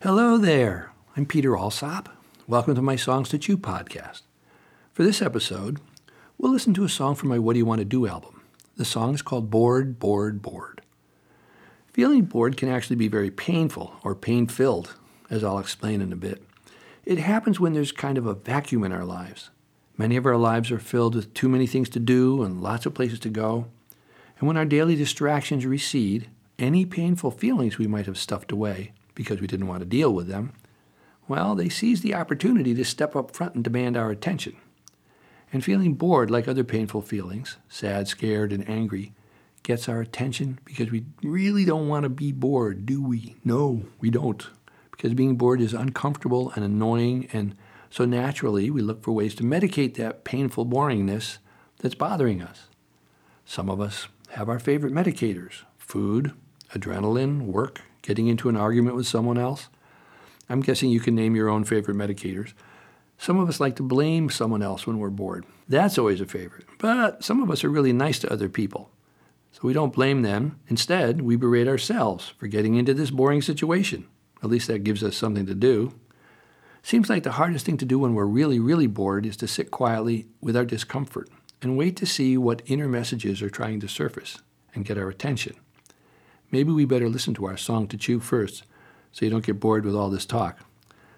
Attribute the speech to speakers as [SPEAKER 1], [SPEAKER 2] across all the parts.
[SPEAKER 1] Hello there. I'm Peter Alsop. Welcome to my Songs to Chew podcast. For this episode, we'll listen to a song from my What Do You Want to Do album. The song is called Bored, Bored, Bored. Feeling bored can actually be very painful or pain filled, as I'll explain in a bit. It happens when there's kind of a vacuum in our lives. Many of our lives are filled with too many things to do and lots of places to go. And when our daily distractions recede, any painful feelings we might have stuffed away because we didn't want to deal with them, well, they seized the opportunity to step up front and demand our attention. And feeling bored, like other painful feelings, sad, scared, and angry, gets our attention because we really don't want to be bored, do we? No, we don't. Because being bored is uncomfortable and annoying, and so naturally we look for ways to medicate that painful boringness that's bothering us. Some of us have our favorite medicators food, adrenaline, work, getting into an argument with someone else. I'm guessing you can name your own favorite medicators. Some of us like to blame someone else when we're bored. That's always a favorite. But some of us are really nice to other people. So we don't blame them. Instead, we berate ourselves for getting into this boring situation. At least that gives us something to do. Seems like the hardest thing to do when we're really, really bored is to sit quietly with our discomfort and wait to see what inner messages are trying to surface and get our attention maybe we better listen to our song to chew first so you don't get bored with all this talk.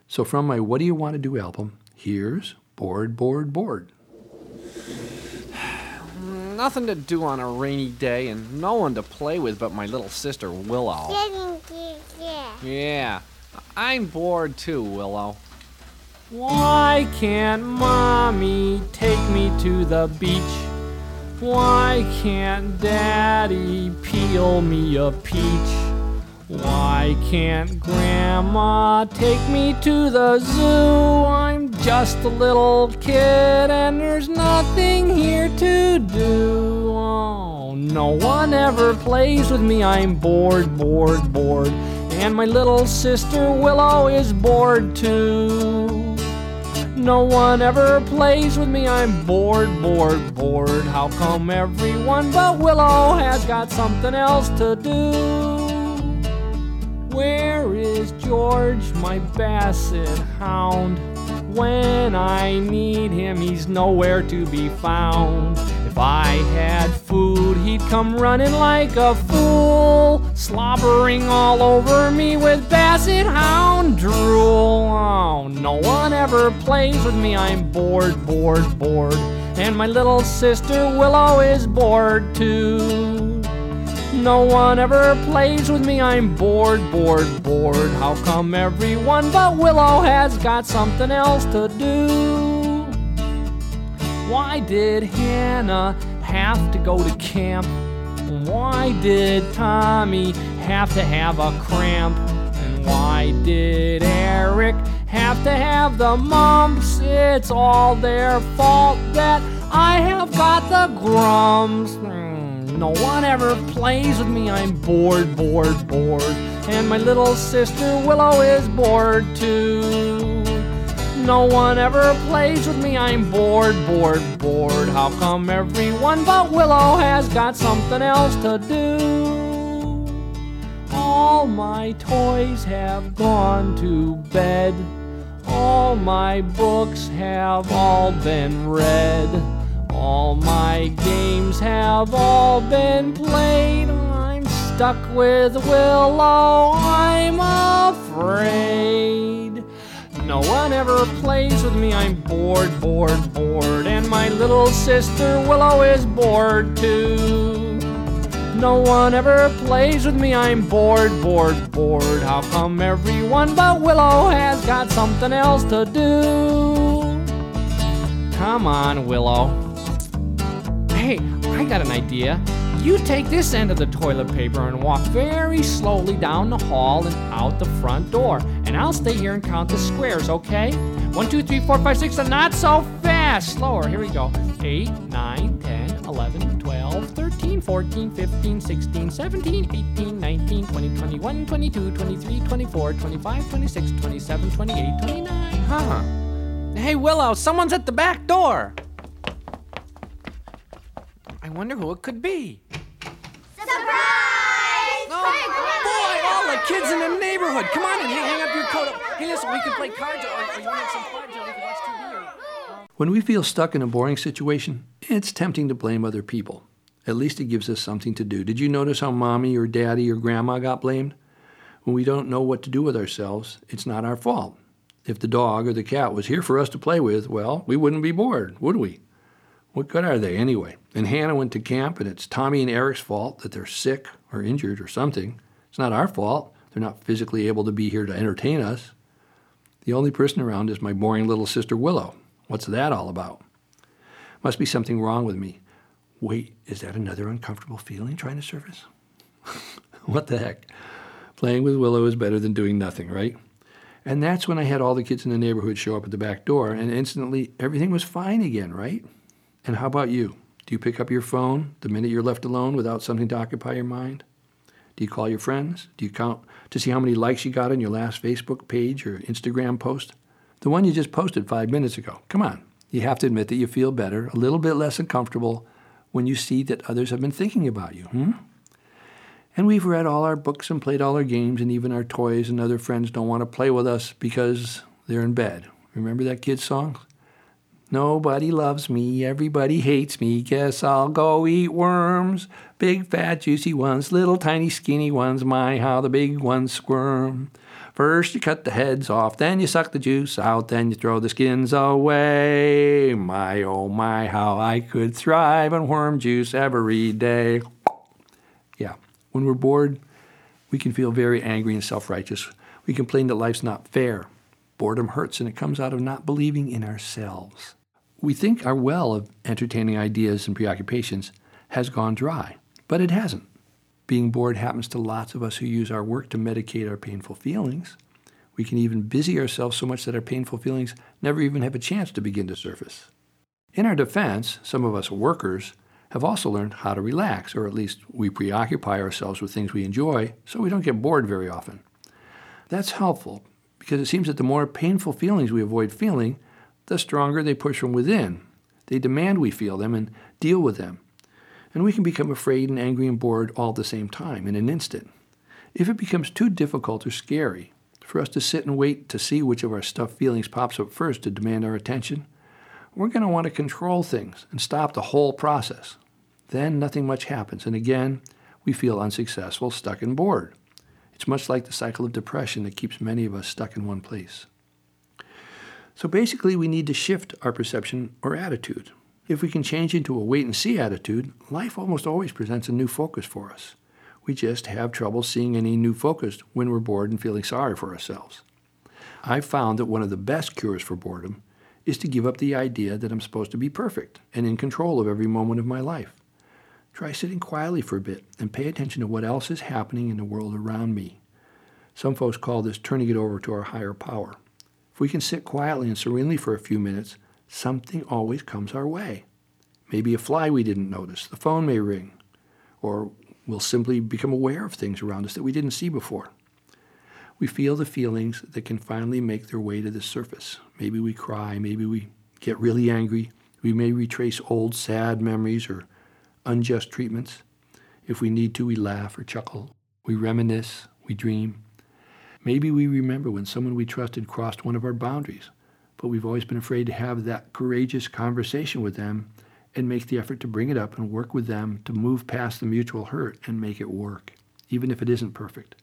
[SPEAKER 1] So, from my What Do You Want to Do album, here's Bored, Bored, Bored. Nothing to do on a rainy day and no one to play with but my little sister, Willow. Yeah, I'm bored too, Willow. Why can't mommy take me to the beach? Why can't Daddy peel me a peach? Why can't Grandma take me to the zoo? I'm just a little kid and there's nothing here to do. Oh, no one ever plays with me. I'm bored, bored, bored. And my little sister Willow is bored too. No one ever plays with me, I'm bored, bored, bored. How come everyone but Willow has got something else to do? Where is George, my basset hound? When I need him, he's nowhere to be found. If I had food, he'd come running like a fool, slobbering all over me with basset hound drool. Oh, no one ever plays with me, I'm bored, bored, bored. And my little sister Willow is bored too. No one ever plays with me, I'm bored, bored, bored. How come everyone but Willow has got something else to do? Why did Hannah have to go to camp? Why did Tommy have to have a cramp? And why did Eric have to have the mumps? It's all their fault that I have got the grumps. Hmm, no one ever plays with me, I'm bored, bored, bored. And my little sister Willow is bored too. No one ever plays with me, I'm bored, bored, bored. How come everyone but Willow has got something else to do? All my toys have gone to bed. All my books have all been read. All my games have all been played. I'm stuck with Willow, I'm afraid. No one ever plays with me, I'm bored, bored, bored. And my little sister Willow is bored too. No one ever plays with me, I'm bored, bored, bored. How come everyone but Willow has got something else to do? Come on, Willow. Hey, I got an idea. You take this end of the toilet paper and walk very slowly down the hall and out the front door and I'll stay here and count the squares, okay? One, two, three, four, five, six, and not so fast. Slower, here we go. Eight, nine, ten, eleven, twelve, thirteen, fourteen, fifteen, sixteen, seventeen, eighteen, nineteen, twenty, twenty-one, twenty-two, twenty-three, twenty-four, twenty-five, twenty-six, twenty-seven, twenty-eight, twenty-nine. Huh. Hey, Willow, someone's at the back door. I wonder who it could be. kids in the neighborhood. Come on and hang up your coat. Up. Hey, listen, we can play cards or, or you want some we can watch TV. When we feel stuck in a boring situation, it's tempting to blame other people. At least it gives us something to do. Did you notice how mommy or daddy or grandma got blamed? When we don't know what to do with ourselves, it's not our fault. If the dog or the cat was here for us to play with, well, we wouldn't be bored, would we? What good are they anyway? And Hannah went to camp, and it's Tommy and Eric's fault that they're sick or injured or something. It's not our fault. They're not physically able to be here to entertain us. The only person around is my boring little sister Willow. What's that all about? Must be something wrong with me. Wait, is that another uncomfortable feeling trying to surface? what the heck? Playing with Willow is better than doing nothing, right? And that's when I had all the kids in the neighborhood show up at the back door, and instantly everything was fine again, right? And how about you? Do you pick up your phone the minute you're left alone without something to occupy your mind? Do you call your friends? Do you count to see how many likes you got on your last Facebook page or Instagram post? The one you just posted five minutes ago. Come on. You have to admit that you feel better, a little bit less uncomfortable when you see that others have been thinking about you. Hmm? And we've read all our books and played all our games, and even our toys, and other friends don't want to play with us because they're in bed. Remember that kid's song? Nobody loves me, everybody hates me. Guess I'll go eat worms. Big, fat, juicy ones, little, tiny, skinny ones. My, how the big ones squirm. First you cut the heads off, then you suck the juice out, then you throw the skins away. My, oh my, how I could thrive on worm juice every day. Yeah, when we're bored, we can feel very angry and self righteous. We complain that life's not fair. Boredom hurts, and it comes out of not believing in ourselves we think our well of entertaining ideas and preoccupations has gone dry, but it hasn't. Being bored happens to lots of us who use our work to medicate our painful feelings. We can even busy ourselves so much that our painful feelings never even have a chance to begin to surface. In our defense, some of us workers have also learned how to relax, or at least we preoccupy ourselves with things we enjoy so we don't get bored very often. That's helpful because it seems that the more painful feelings we avoid feeling, the stronger they push from within. They demand we feel them and deal with them. And we can become afraid and angry and bored all at the same time in an instant. If it becomes too difficult or scary for us to sit and wait to see which of our stuffed feelings pops up first to demand our attention, we're going to want to control things and stop the whole process. Then nothing much happens, and again, we feel unsuccessful, stuck, and bored. It's much like the cycle of depression that keeps many of us stuck in one place. So basically, we need to shift our perception or attitude. If we can change into a wait and see attitude, life almost always presents a new focus for us. We just have trouble seeing any new focus when we're bored and feeling sorry for ourselves. I've found that one of the best cures for boredom is to give up the idea that I'm supposed to be perfect and in control of every moment of my life. Try sitting quietly for a bit and pay attention to what else is happening in the world around me. Some folks call this turning it over to our higher power. If we can sit quietly and serenely for a few minutes, something always comes our way. Maybe a fly we didn't notice, the phone may ring, or we'll simply become aware of things around us that we didn't see before. We feel the feelings that can finally make their way to the surface. Maybe we cry, maybe we get really angry, we may retrace old sad memories or unjust treatments. If we need to, we laugh or chuckle, we reminisce, we dream. Maybe we remember when someone we trusted crossed one of our boundaries, but we've always been afraid to have that courageous conversation with them and make the effort to bring it up and work with them to move past the mutual hurt and make it work, even if it isn't perfect.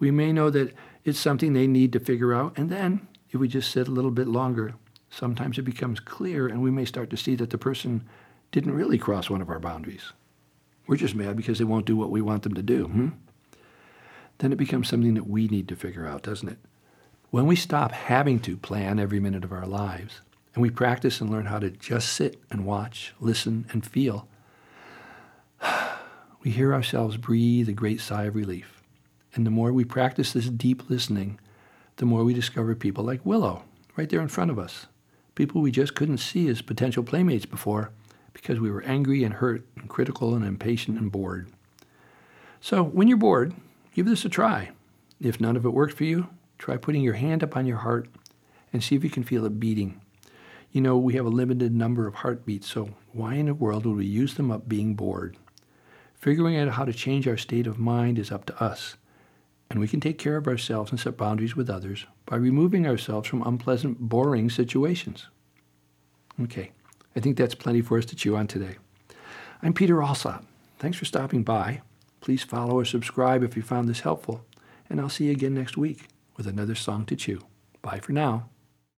[SPEAKER 1] We may know that it's something they need to figure out, and then if we just sit a little bit longer, sometimes it becomes clear and we may start to see that the person didn't really cross one of our boundaries. We're just mad because they won't do what we want them to do. Hmm? then it becomes something that we need to figure out, doesn't it? When we stop having to plan every minute of our lives and we practice and learn how to just sit and watch, listen, and feel, we hear ourselves breathe a great sigh of relief. And the more we practice this deep listening, the more we discover people like Willow right there in front of us, people we just couldn't see as potential playmates before because we were angry and hurt and critical and impatient and bored. So when you're bored, Give this a try. If none of it works for you, try putting your hand upon your heart and see if you can feel it beating. You know, we have a limited number of heartbeats, so why in the world would we use them up being bored? Figuring out how to change our state of mind is up to us, and we can take care of ourselves and set boundaries with others by removing ourselves from unpleasant, boring situations. Okay, I think that's plenty for us to chew on today. I'm Peter Alsop. Thanks for stopping by. Please follow or subscribe if you found this helpful, and I'll see you again next week with another song to chew. Bye for now.